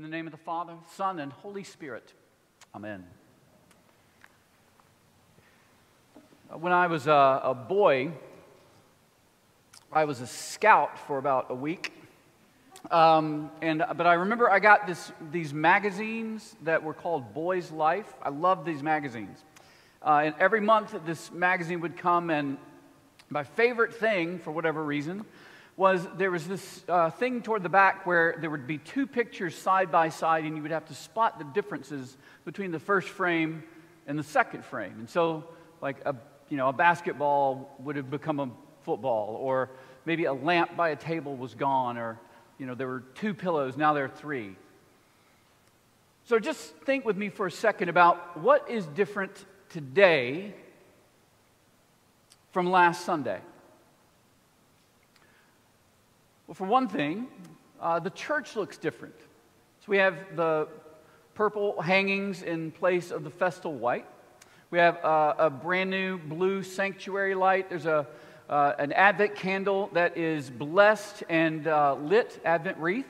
In the name of the Father, Son, and Holy Spirit. Amen. When I was a, a boy, I was a scout for about a week. Um, and, but I remember I got this, these magazines that were called Boys Life. I loved these magazines. Uh, and every month, this magazine would come, and my favorite thing, for whatever reason, was there was this uh, thing toward the back where there would be two pictures side by side, and you would have to spot the differences between the first frame and the second frame. And so, like a you know, a basketball would have become a football, or maybe a lamp by a table was gone, or you know, there were two pillows, now there are three. So just think with me for a second about what is different today from last Sunday. Well, for one thing, uh, the church looks different. So we have the purple hangings in place of the festal white. We have uh, a brand new blue sanctuary light. There's a, uh, an Advent candle that is blessed and uh, lit, Advent wreath.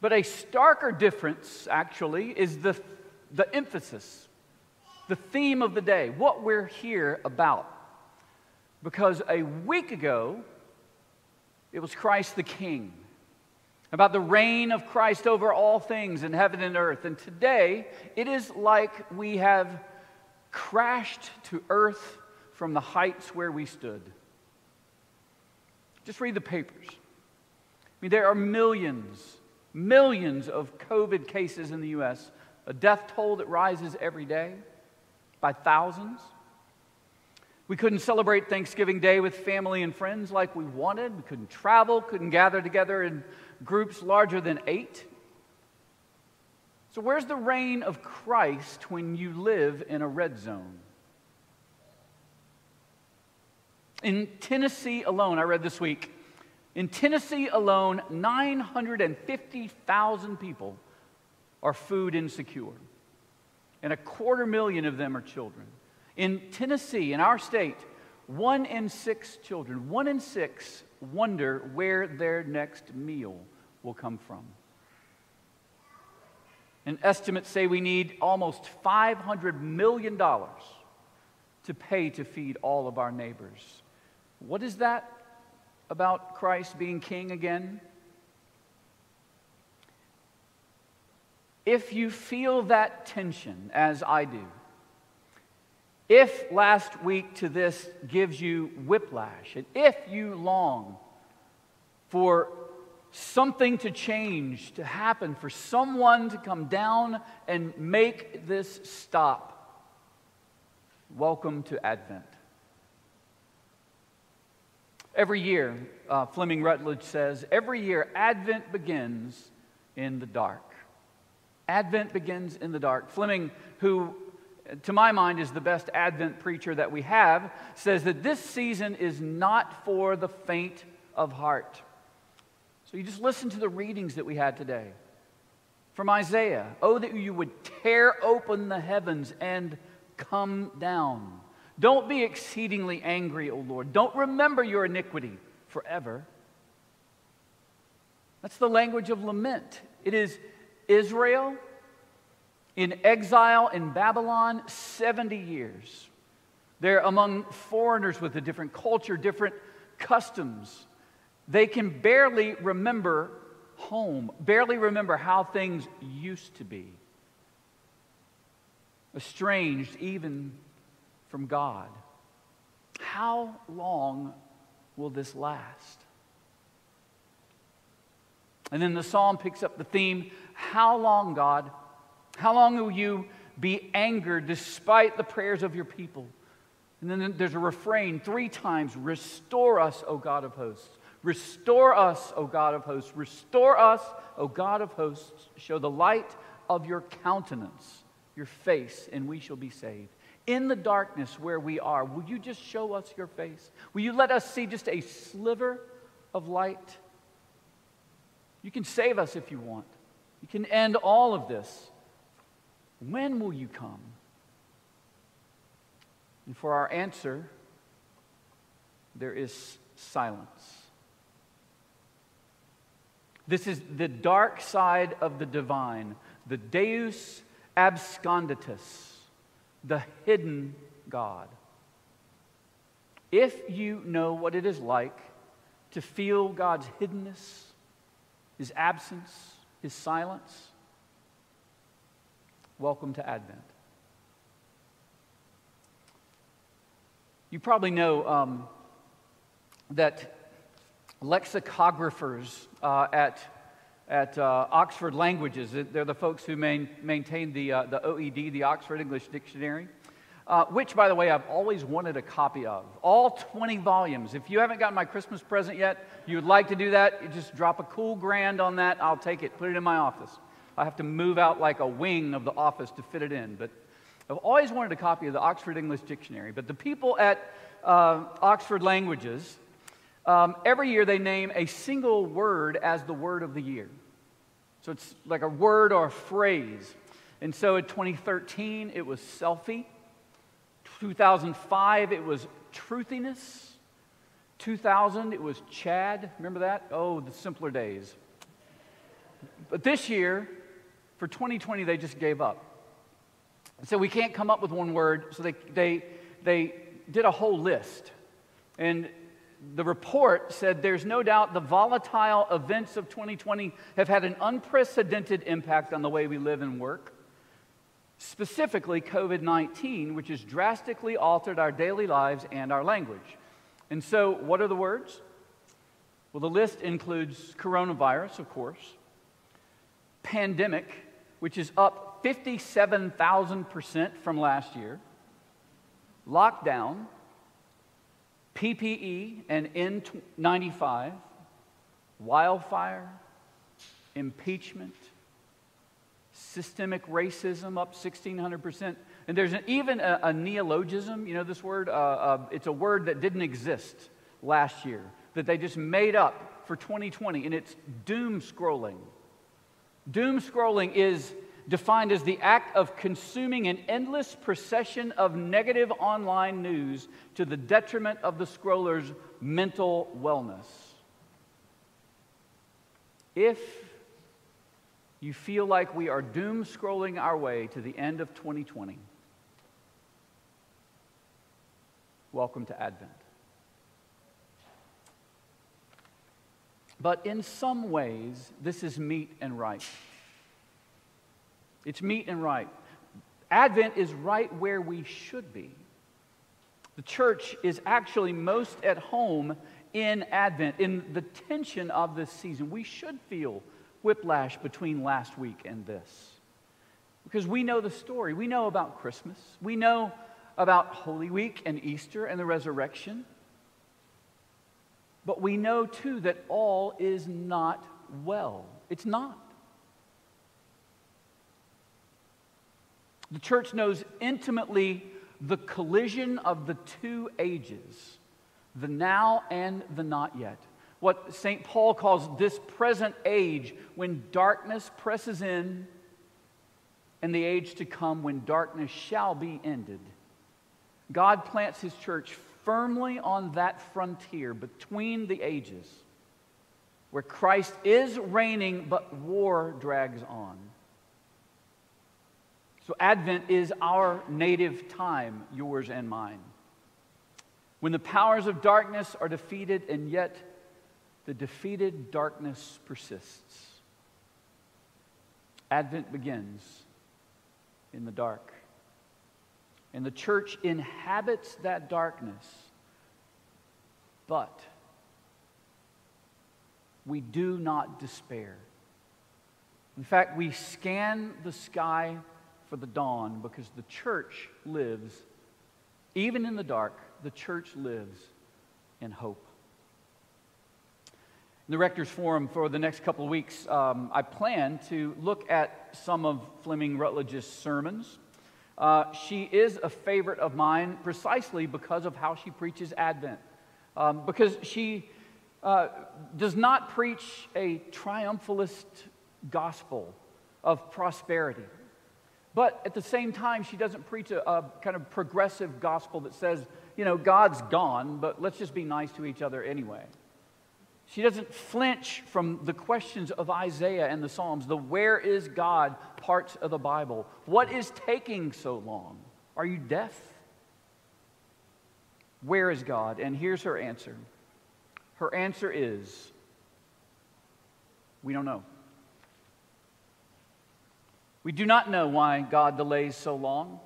But a starker difference, actually, is the, the emphasis, the theme of the day, what we're here about. Because a week ago, it was Christ the King, about the reign of Christ over all things in heaven and earth. And today, it is like we have crashed to earth from the heights where we stood. Just read the papers. I mean, there are millions, millions of COVID cases in the U.S., a death toll that rises every day by thousands. We couldn't celebrate Thanksgiving Day with family and friends like we wanted. We couldn't travel, couldn't gather together in groups larger than eight. So, where's the reign of Christ when you live in a red zone? In Tennessee alone, I read this week, in Tennessee alone, 950,000 people are food insecure, and a quarter million of them are children. In Tennessee, in our state, one in six children, one in six wonder where their next meal will come from. And estimates say we need almost $500 million to pay to feed all of our neighbors. What is that about Christ being king again? If you feel that tension, as I do, if last week to this gives you whiplash, and if you long for something to change, to happen, for someone to come down and make this stop, welcome to Advent. Every year, uh, Fleming Rutledge says, every year Advent begins in the dark. Advent begins in the dark. Fleming, who to my mind, is the best Advent preacher that we have, says that this season is not for the faint of heart. So you just listen to the readings that we had today. From Isaiah, oh, that you would tear open the heavens and come down. Don't be exceedingly angry, O Lord. Don't remember your iniquity forever. That's the language of lament. It is Israel in exile in Babylon 70 years. They're among foreigners with a different culture, different customs. They can barely remember home, barely remember how things used to be. Estranged even from God. How long will this last? And then the psalm picks up the theme How long, God? How long will you be angered despite the prayers of your people? And then there's a refrain three times Restore us, O God of hosts. Restore us, O God of hosts. Restore us, O God of hosts. Show the light of your countenance, your face, and we shall be saved. In the darkness where we are, will you just show us your face? Will you let us see just a sliver of light? You can save us if you want. You can end all of this. When will you come? And for our answer, there is silence. This is the dark side of the divine, the Deus absconditus, the hidden God. If you know what it is like to feel God's hiddenness, His absence, His silence, welcome to Advent. You probably know um, that lexicographers uh, at, at uh, Oxford Languages, they're the folks who main, maintain the, uh, the OED, the Oxford English Dictionary, uh, which, by the way, I've always wanted a copy of. All 20 volumes. If you haven't gotten my Christmas present yet, you would like to do that, you just drop a cool grand on that. I'll take it, put it in my office. I have to move out like a wing of the office to fit it in, but I've always wanted a copy of the Oxford English Dictionary, but the people at uh, Oxford Languages, um, every year they name a single word as the word of the year. So it's like a word or a phrase. And so in 2013, it was selfie. 2005, it was truthiness. 2000, it was Chad. Remember that? Oh, the simpler days. But this year, for 2020, they just gave up. So we can't come up with one word, so they, they, they did a whole list. And the report said there's no doubt the volatile events of 2020 have had an unprecedented impact on the way we live and work. Specifically, COVID 19, which has drastically altered our daily lives and our language. And so, what are the words? Well, the list includes coronavirus, of course, pandemic, which is up 57,000% from last year. Lockdown, PPE and N95, wildfire, impeachment, systemic racism up 1,600%. And there's an, even a, a, neologism, you know this word? Uh, uh, it's a word that didn't exist last year, that they just made up for 2020, and it's doom scrolling. Doom scrolling is defined as the act of consuming an endless procession of negative online news to the detriment of the scroller's mental wellness. If you feel like we are doom scrolling our way to the end of 2020, welcome to Advent. But in some ways, this is meet and right. It's meet and right. Advent is right where we should be. The church is actually most at home in Advent, in the tension of this season. We should feel whiplash between last week and this. Because we know the story. We know about Christmas. We know about Holy Week and Easter and the resurrection. But we know too that all is not well. It's not. The church knows intimately the collision of the two ages, the now and the not yet. What St. Paul calls this present age, when darkness presses in, and the age to come when darkness shall be ended. God plants his church firmly on that frontier between the ages, where Christ is reigning, but war drags on. So, Advent is our native time, yours and mine. When the powers of darkness are defeated, and yet the defeated darkness persists. Advent begins in the dark. And the church inhabits that darkness. But we do not despair. In fact, we scan the sky for the dawn because the church lives, even in the dark, the church lives in hope. In the Rector's Forum for the next couple of weeks, um, I plan to look at some of Fleming Rutledge's sermons. Uh, she is a favorite of mine precisely because of how she preaches Advent. Um, because she uh, does not preach a triumphalist gospel of prosperity. But at the same time, she doesn't preach a, a, kind of progressive gospel that says, you know, God's gone, but let's just be nice to each other anyway. She doesn't flinch from the questions of Isaiah and the Psalms, the where is God parts of the Bible. What is taking so long? Are you deaf? Where is God? And here's her answer. Her answer is we don't know. We do not know why God delays so long.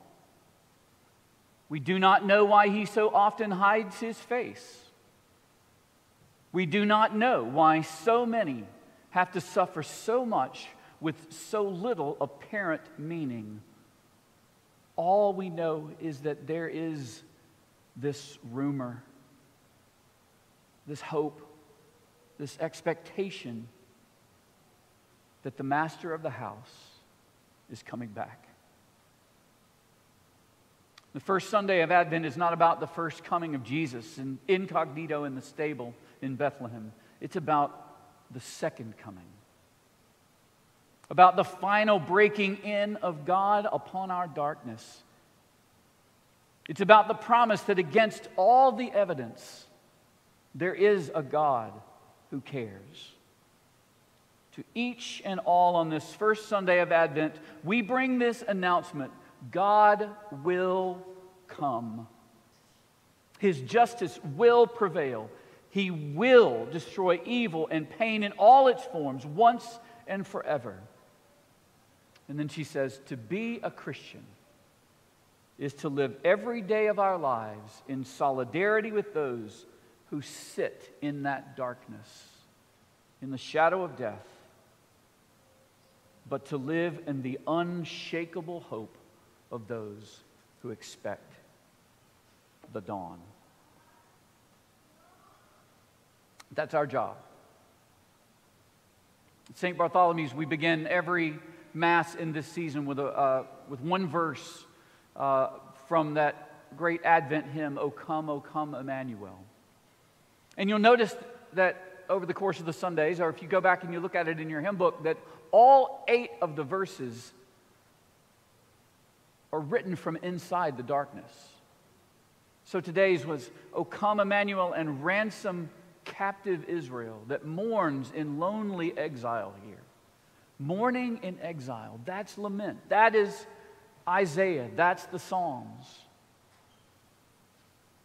We do not know why he so often hides his face. We do not know why so many have to suffer so much with so little apparent meaning. All we know is that there is this rumor, this hope, this expectation that the master of the house is coming back. The first Sunday of Advent is not about the first coming of Jesus and incognito in the stable in Bethlehem. It's about the second coming, about the final breaking in of God upon our darkness. It's about the promise that against all the evidence, there is a God who cares. To each and all on this first Sunday of Advent, we bring this announcement God will come. His justice will prevail. He will destroy evil and pain in all its forms once and forever. And then she says, To be a Christian is to live every day of our lives in solidarity with those who sit in that darkness, in the shadow of death, but to live in the unshakable hope of those who expect the dawn. That's our job. At St. Bartholomew's, we begin every Mass in this season with, a, uh, with one verse uh, from that great Advent hymn, O come, O come, Emmanuel. And you'll notice that over the course of the Sundays, or if you go back and you look at it in your hymn book, that all eight of the verses are written from inside the darkness. So today's was, O come, Emmanuel, and ransom captive Israel that mourns in lonely exile here. Mourning in exile, that's lament. That is Isaiah, that's the Psalms.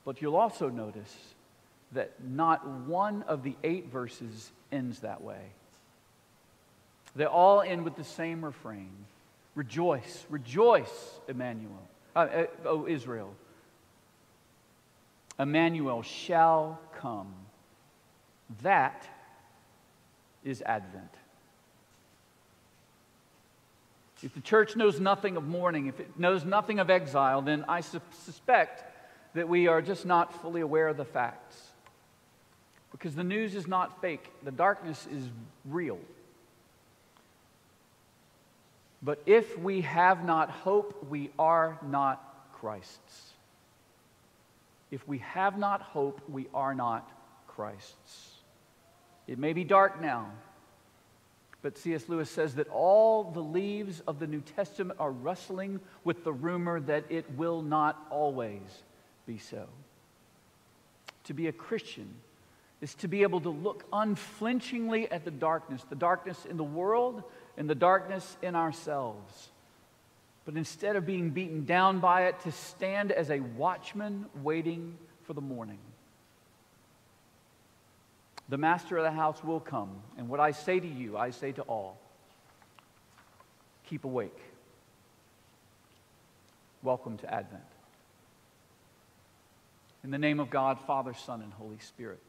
But you'll also notice that not one of the eight verses ends that way. They all end with the same refrain Rejoice, rejoice, Emmanuel, uh, uh, O Israel. Emmanuel shall come. That is Advent. If the church knows nothing of mourning, if it knows nothing of exile, then I su- suspect that we are just not fully aware of the facts. Because the news is not fake, the darkness is real. But if we have not hope, we are not Christ's. If we have not hope, we are not Christ's. It may be dark now, but C.S. Lewis says that all the leaves of the New Testament are rustling with the rumor that it will not always be so. To be a Christian is to be able to look unflinchingly at the darkness, the darkness in the world and the darkness in ourselves. But instead of being beaten down by it, to stand as a watchman waiting for the morning the master of the house will come. And what I say to you, I say to all keep awake. Welcome to Advent. In the name of God, Father, Son, and Holy Spirit.